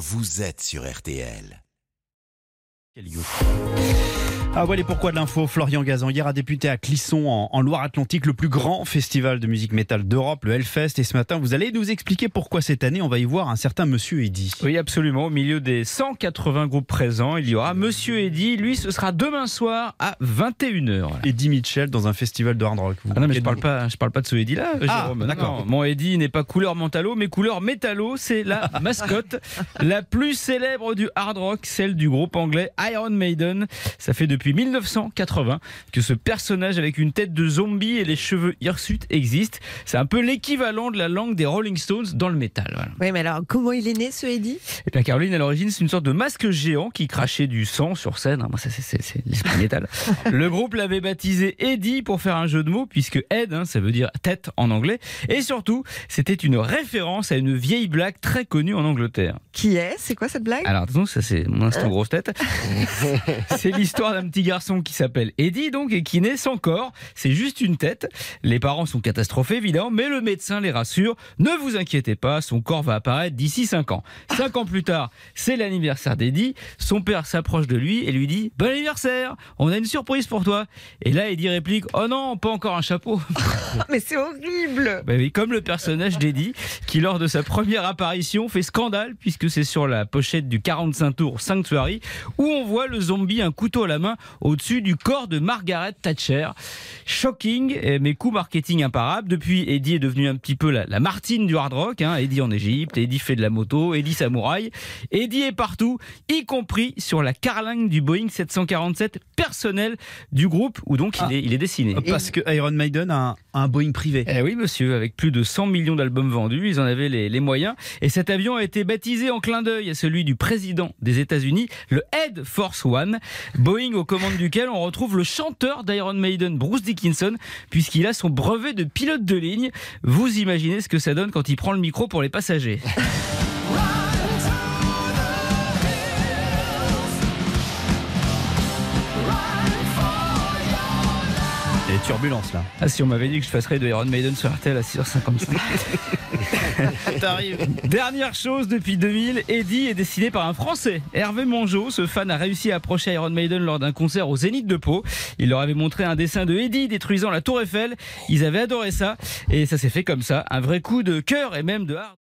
vous êtes sur RTL. Ah voilà pourquoi de l'info. Florian Gazan hier a débuté à Clisson en, en Loire-Atlantique, le plus grand festival de musique métal d'Europe, le Hellfest. Et ce matin, vous allez nous expliquer pourquoi cette année on va y voir un certain Monsieur Eddy. Oui, absolument. Au milieu des 180 groupes présents, il y aura Monsieur Eddy. Lui, ce sera demain soir à 21h. Voilà. Eddie Mitchell dans un festival de hard rock. Vous Ah non, mais je parle pas, je parle pas de ce Eddie là, Ah, d'accord. Mon Eddie n'est pas couleur mentalo, mais couleur métallo. C'est la mascotte la plus célèbre du hard rock, celle du groupe anglais Iron Maiden. Ça fait depuis 1980 que ce personnage avec une tête de zombie et les cheveux hirsutes existe. C'est un peu l'équivalent de la langue des Rolling Stones dans le métal. Voilà. Oui, mais alors, comment il est né, ce Eddie? Et bien Caroline, à l'origine, c'est une sorte de masque géant qui crachait du sang sur scène. Ah, Moi, ça, c'est- l'esprit métal. Le groupe l'avait baptisé Eddie pour faire un jeu de mots, puisque Ed, hein, ça veut dire tête en anglais. Et surtout, c'était une référence à une vieille blague très connue en Angleterre. Qui est? C'est quoi cette blague? Alors attention, ça c'est mon instant grosse tête. c'est l'histoire d'un petit garçon qui s'appelle Eddie donc et qui naît sans corps. C'est juste une tête. Les parents sont catastrophés évidemment, mais le médecin les rassure. Ne vous inquiétez pas, son corps va apparaître d'ici 5 ans. 5 ans plus tard, c'est l'anniversaire d'Eddie. Son père s'approche de lui et lui dit Bon anniversaire, on a une surprise pour toi. Et là, Eddie réplique Oh non, pas encore un chapeau. Mais c'est horrible Bah oui, comme le personnage d'Eddie, qui lors de sa première apparition fait scandale, puisque c'est sur la pochette du 45 tours Sanctuary, où on voit le zombie un couteau à la main au-dessus du corps de Margaret Thatcher. Shocking, eh, mais coup marketing imparable. Depuis, Eddie est devenu un petit peu la, la Martine du hard rock. Hein. Eddie en Égypte, Eddie fait de la moto, Eddie samouraï. Eddie est partout, y compris sur la carlingue du Boeing 747 personnel du groupe, où donc il, Ah. est, il est dessiné. Parce que Iron Maiden a un, Boeing privé. Eh oui, monsieur, avec plus de 100 millions d'albums vendus, ils en avaient les, les moyens. Et cet avion a été baptisé en clin d'œil à celui du président des États-Unis, le Air Force One, Boeing aux commandes duquel on retrouve le chanteur d'Iron Maiden, Bruce Dickinson, puisqu'il a son brevet de pilote de ligne. Vous imaginez ce que ça donne quand il prend le micro pour les passagers. turbulences là. Ah, si on m'avait dit que je passerais de Iron Maiden sur RTL à 6h55. T'arrives. Dernière chose, depuis 2000, Eddie est dessiné par un Français. Hervé Mongeau, ce fan a réussi à approcher Iron Maiden lors d'un concert au Zénith de Pau. Il leur avait montré un dessin de Eddie détruisant la tour Eiffel. Ils avaient adoré ça. Et ça s'est fait comme ça. Un vrai coup de cœur et même de hard.